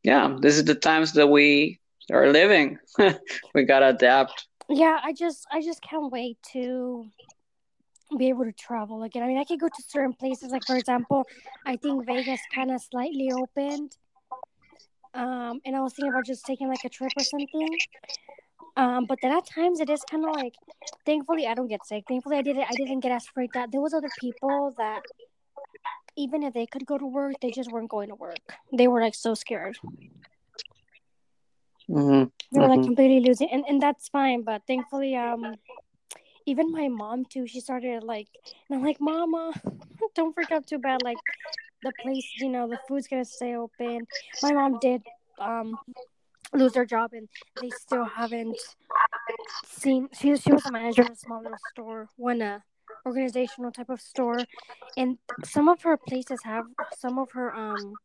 yeah, this is the times that we are living. we gotta adapt. Yeah, I just I just can't wait to be able to travel again. I mean, I could go to certain places, like for example, I think Vegas kind of slightly opened. Um, and I was thinking about just taking like a trip or something. Um, but then at times it is kind of like, thankfully I don't get sick. Thankfully I didn't I didn't get as freaked out. There was other people that even if they could go to work, they just weren't going to work. They were like so scared. Mm-hmm. They were like Mhm. completely losing, and and that's fine. But thankfully, um, even my mom too, she started like, and I'm like, Mama, don't freak out too bad. Like, the place, you know, the food's gonna stay open. My mom did um lose her job, and they still haven't seen. She she was a manager in a small little store, one a organizational type of store, and some of her places have some of her um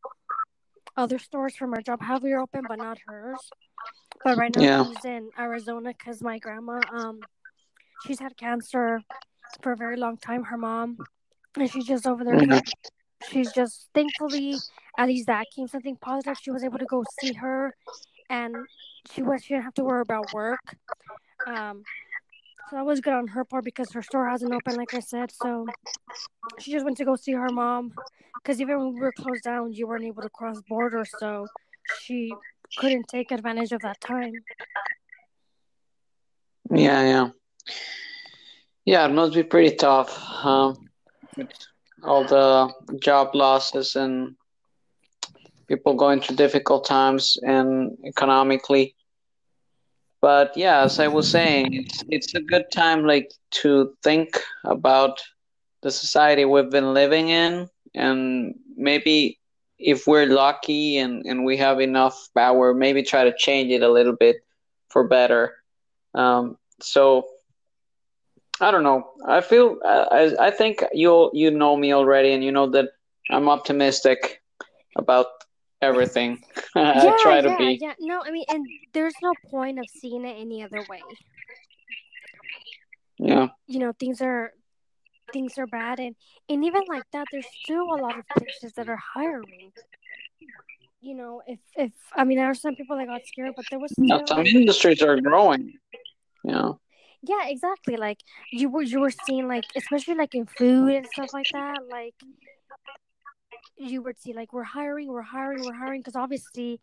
other stores from her job have reopened, but not hers. But right now Yeah. she's in Arizona because my grandma um she's had cancer for a very long time. Her mom, and she's just over there. 'cause She's just thankfully at least that came something positive. She was able to go see her, and she was she didn't have to worry about work. Um, so that was good on her part because her store hasn't opened, like I said. So she just went to go see her mom because even when we were closed down, you weren't able to cross borders, so she couldn't take advantage of that time. Yeah, yeah. Yeah, it must be pretty tough. Um, all the job losses and people going through difficult times and economically. But yeah, as I was saying, it's it's a good time like to think about the society we've been living in and maybe if we're lucky and, and we have enough power, maybe try to change it a little bit for better. Um, so I don't know. I feel uh, I I think you you know me already, and you know that I'm optimistic about everything. I yeah, try to yeah, be. yeah. No, I mean, and there's no point of seeing it any other way. Yeah, You know, things are things are bad, and and even like that, there's still a lot of places that are hiring. You know, if if I mean, there are some people that got scared, but there was yeah. still Some like industries are growing. Yeah, yeah, exactly. Like you were you were seeing like especially like in food and stuff like that, like you would see like we're hiring, we're hiring, we're hiring because obviously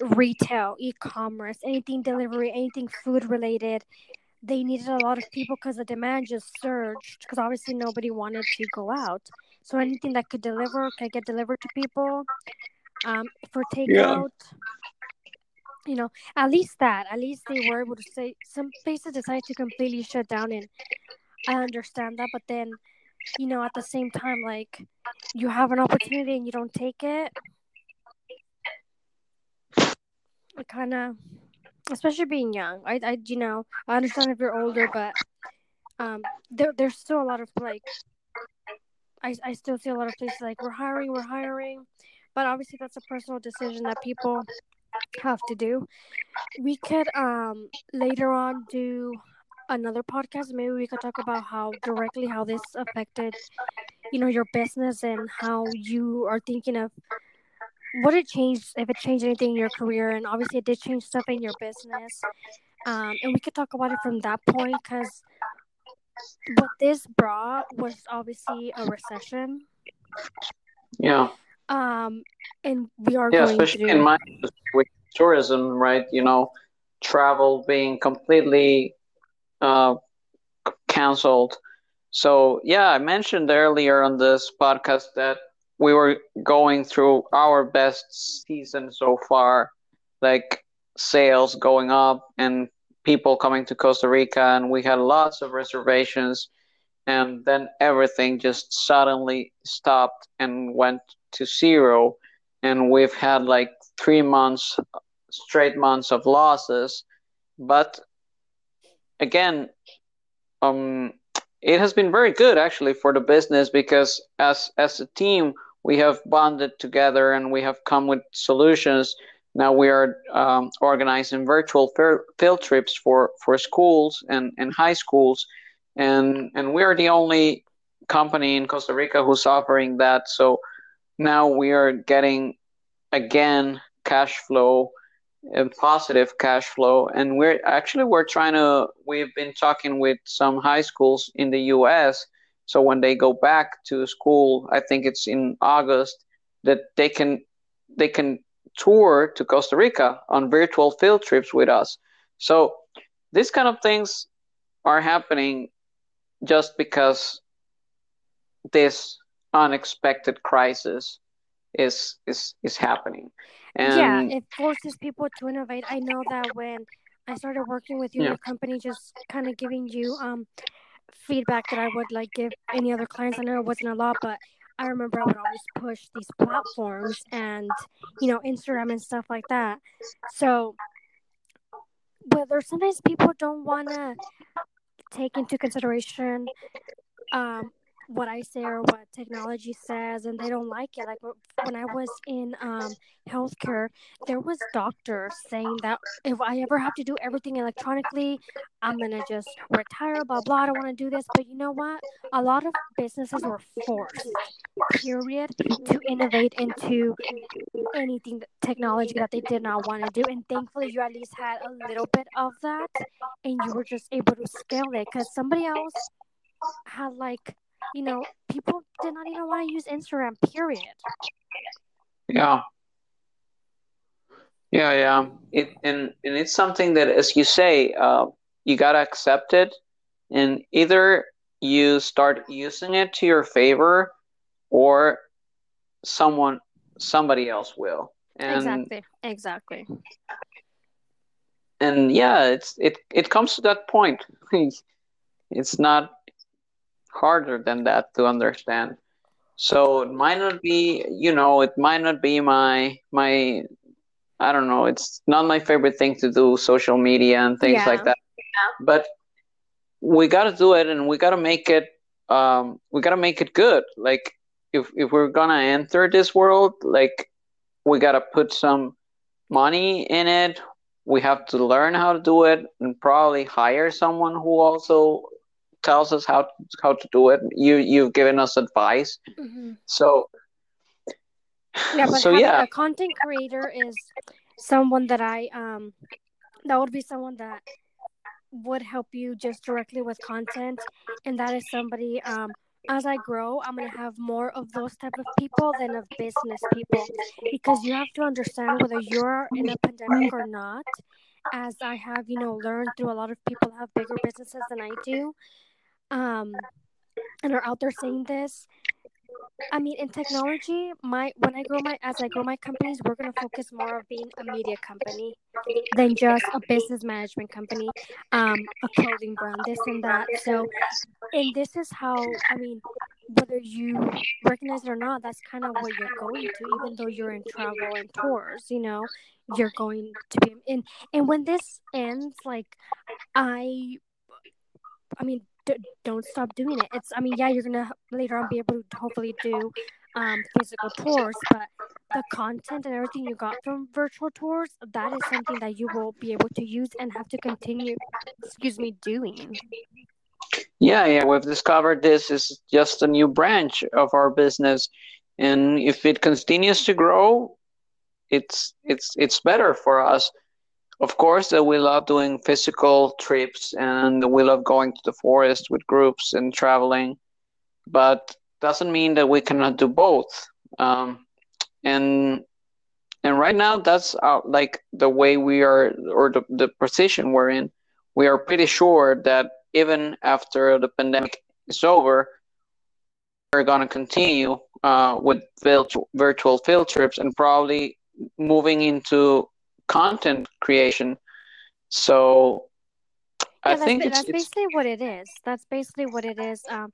retail, e-commerce, anything delivery, anything food related, they needed a lot of people because the demand just surged because obviously nobody wanted to go out. So anything that could deliver could get delivered to people. Um, for takeout, you know, at least that, at least they were able to say some places decided to completely shut down, and I understand that. But then, you know, at the same time, like you have an opportunity and you don't take it, it kind of, especially being young. I, I, you know, I understand if you're older, but um, there, there's still a lot of like, I, I still see a lot of places like we're hiring, we're hiring, but obviously that's a personal decision that people have to do. We could um later on do another podcast. Maybe we could talk about how directly how this affected, you know, your business and how you are thinking of what it changed, if it changed anything in your career, and obviously it did change stuff in your business. Um, and we could talk about it from that point because what this brought was obviously a recession. yeah, Um, and we are yeah. going Especially through. in my tourism, right? You know, travel being completely uh, canceled. So yeah, I mentioned earlier on this podcast that we were going through our best season so far, like sales going up and people coming to Costa Rica, and we had lots of reservations, and then everything just suddenly stopped and went to zero, and we've had like three months, straight months of losses, but again, um, it has been very good actually for the business because as as a team we have bonded together and we have come with solutions. Now we are um, organizing virtual field trips for for schools and and high schools, and and we are the only company in Costa Rica who's offering that. So now we are getting again cash flow a positive cash flow. And we're actually we're trying to we've been talking with some high schools in the US so when they go back to school I think it's in August that they can they can tour to Costa Rica on virtual field trips with us. So these kind of things are happening just because this unexpected crisis is is is happening And yeah, it forces people to innovate. I know that when I started working with you Yeah. the company, just kind of giving you um feedback that I would like give any other clients. I know it wasn't a lot, but I remember I would always push these platforms and you know Instagram and stuff like that. So, but there's sometimes people don't want to take into consideration um what I say or what technology says, and they don't like it. Like when I was in um healthcare, there was doctors saying that if I ever have to do everything electronically, I'm gonna just retire. Blah blah. I don't want to do this. But you know what? A lot of businesses were forced, period, to innovate into anything technology that they did not want to do. And thankfully, you at least had a little bit of that, and you were just able to scale it. Because somebody else had like, you know, people did not even want to use Instagram. Period. Yeah. Yeah, yeah. It and and it's something that, as you say, uh, you gotta accept it, and either you start using it to your favor, or someone somebody else will. And exactly. Exactly. and yeah, it's it it comes to that point. It's not harder than that to understand. So it might not be, you know, it might not be my my I don't know, it's not my favorite thing to do, social media and things Yeah. like that. But we got to do it and we got to make it um we got to make it good. Like if if we're going to enter this world, like we got to put some money in it. We have to learn how to do it and probably hire someone who also tells us how how to do it. You you've given us advice. hmm So Yeah, but so having yeah, a content creator is someone that I um that would be someone that would help you just directly with content and that is somebody um as I grow, I'm gonna have more of those type of people than of business people because you have to understand whether you're in a pandemic or not. As I have, you know, learned through a lot of people have bigger businesses than I do, um, and are out there saying this. I mean, in technology, my when I grow my as I grow my companies, we're gonna focus more of being a media company than just a business management company, um, a clothing brand, this and that. So, and this is how I mean, whether you recognize it or not, that's kind of what you're going to, even though you're in travel and tours. You know, you're going to be in. And when this ends, like I I mean, d- don't stop doing it. It's, I mean, yeah, you're gonna later on be able to hopefully do um, physical tours, but the content and everything you got from virtual tours, that is something that you will be able to use and have to continue, excuse me, doing. yeah, yeah. We've discovered this is just a new branch of our business, and if it continues to grow, it's it's it's better for us. Of course, uh, we love doing physical trips, and we love going to the forest with groups and traveling, but doesn't mean that we cannot do both. Um, and and right now, that's our, like the way we are, or the, the position we're in. We are pretty sure that even after the pandemic is over, we're going to continue uh, with virtual, virtual field trips and probably moving into content creation. So I Yeah, that's, think ba- it's that's it's basically what it is. That's basically what it is. Um,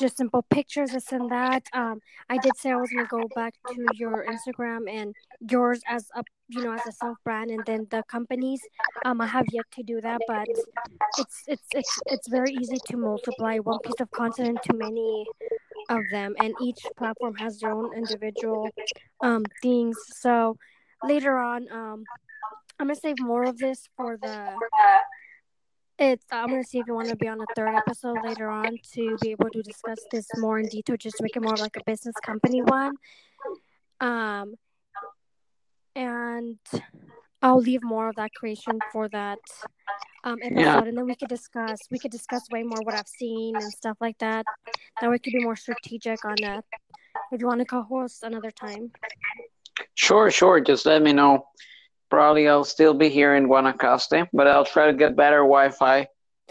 just simple pictures, this and that. Um, I did say I was gonna go back to your Instagram and yours as a you know as a self brand, and then the companies. Um, I have yet to do that, but it's it's it's it's very easy to multiply one piece of content into many of them, and each platform has their own individual um things. So later on, um, I'm gonna save more of this for the it's I'm gonna see if you want to be on the third episode later on to be able to discuss this more in detail, just to make it more like a business company one. Um, and I'll leave more of that creation for that um episode, yeah and then we could discuss we could discuss way more what I've seen and stuff like that. That we could be more strategic on that. If you want to co-host another time. Sure sure. Just let me know. Probably I'll still be here in Guanacaste, but I'll try to get better Wi-Fi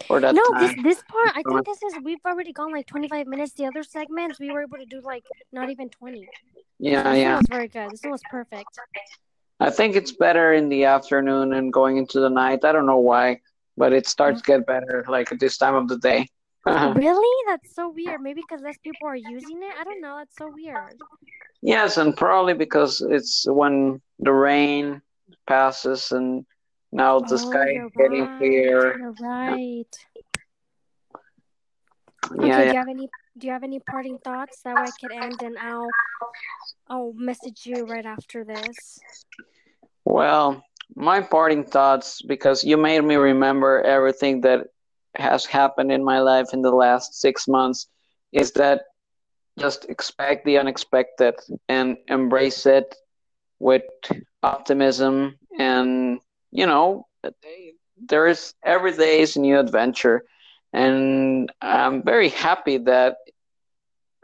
for that No, this time. this part I think this is we've already gone like 25 minutes. The other segments we were able to do like not even 20. So Yeah this one yeah was very good. This one was perfect. I think it's better in the afternoon and going into the night. I don't know why, but it starts to get better like at this time of the day. Uh-huh. really? That's so weird. Maybe because less people are using it. I don't know. That's so weird. yes, and probably because it's when the rain passes and now the Oh, sky is getting right. clear. You're right. Okay. Yeah, Do you have any? Do you have any parting thoughts? That way I could end, and I'll I'll message you right after this. Well, my parting thoughts, because you made me remember everything that has happened in my life in the last six months, is that just expect the unexpected and embrace it with optimism. And, you know, there is every day is a new adventure. And I'm very happy that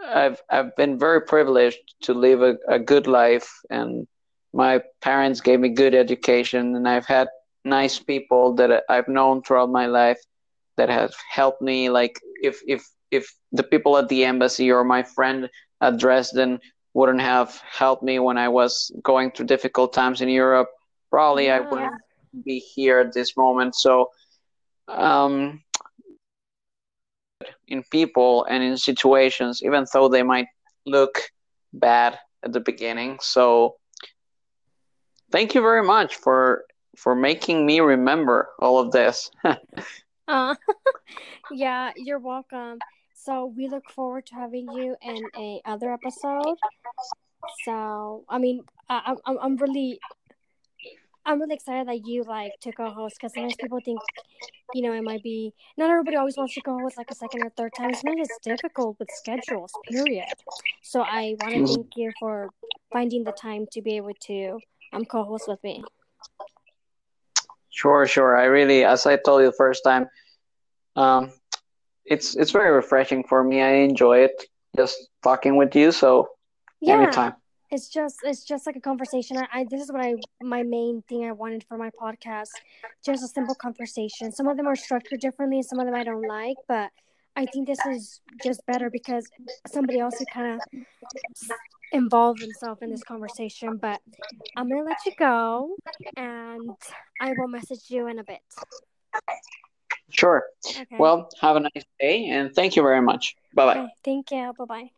I've I've been very privileged to live a, a good life and my parents gave me good education and I've had nice people that I've known throughout my life that have helped me like if if if the people at the embassy or my friend at Dresden wouldn't have helped me when I was going through difficult times in Europe probably I wouldn't be here at this moment. So um in people and in situations even though they might look bad at the beginning. So thank you very much for for making me remember all of this. Uh, yeah, you're welcome. So we look forward to having you in a other episode. So I mean, I, I'm I'm really I'm really excited that you like to co-host because sometimes people think, you know, it might be not everybody always wants to co-host like a second or third time. Sometimes it's difficult with schedules. Period. So I want to thank you for finding the time to be able to um co-host with me. sure, sure. I really, as I told you the first time, um, it's it's very refreshing for me. I enjoy it just talking with you. So Yeah. anytime. it's just it's just like a conversation I, I this is what i my main thing i wanted for my podcast just a simple conversation some of them are structured differently and some of them i don't like but i think this is just better because somebody else could kind of involve themselves in this conversation but i'm gonna let you go and i will message you in a bit Sure. okay Well, have a nice day and thank you very much. Bye bye. okay thank you bye-bye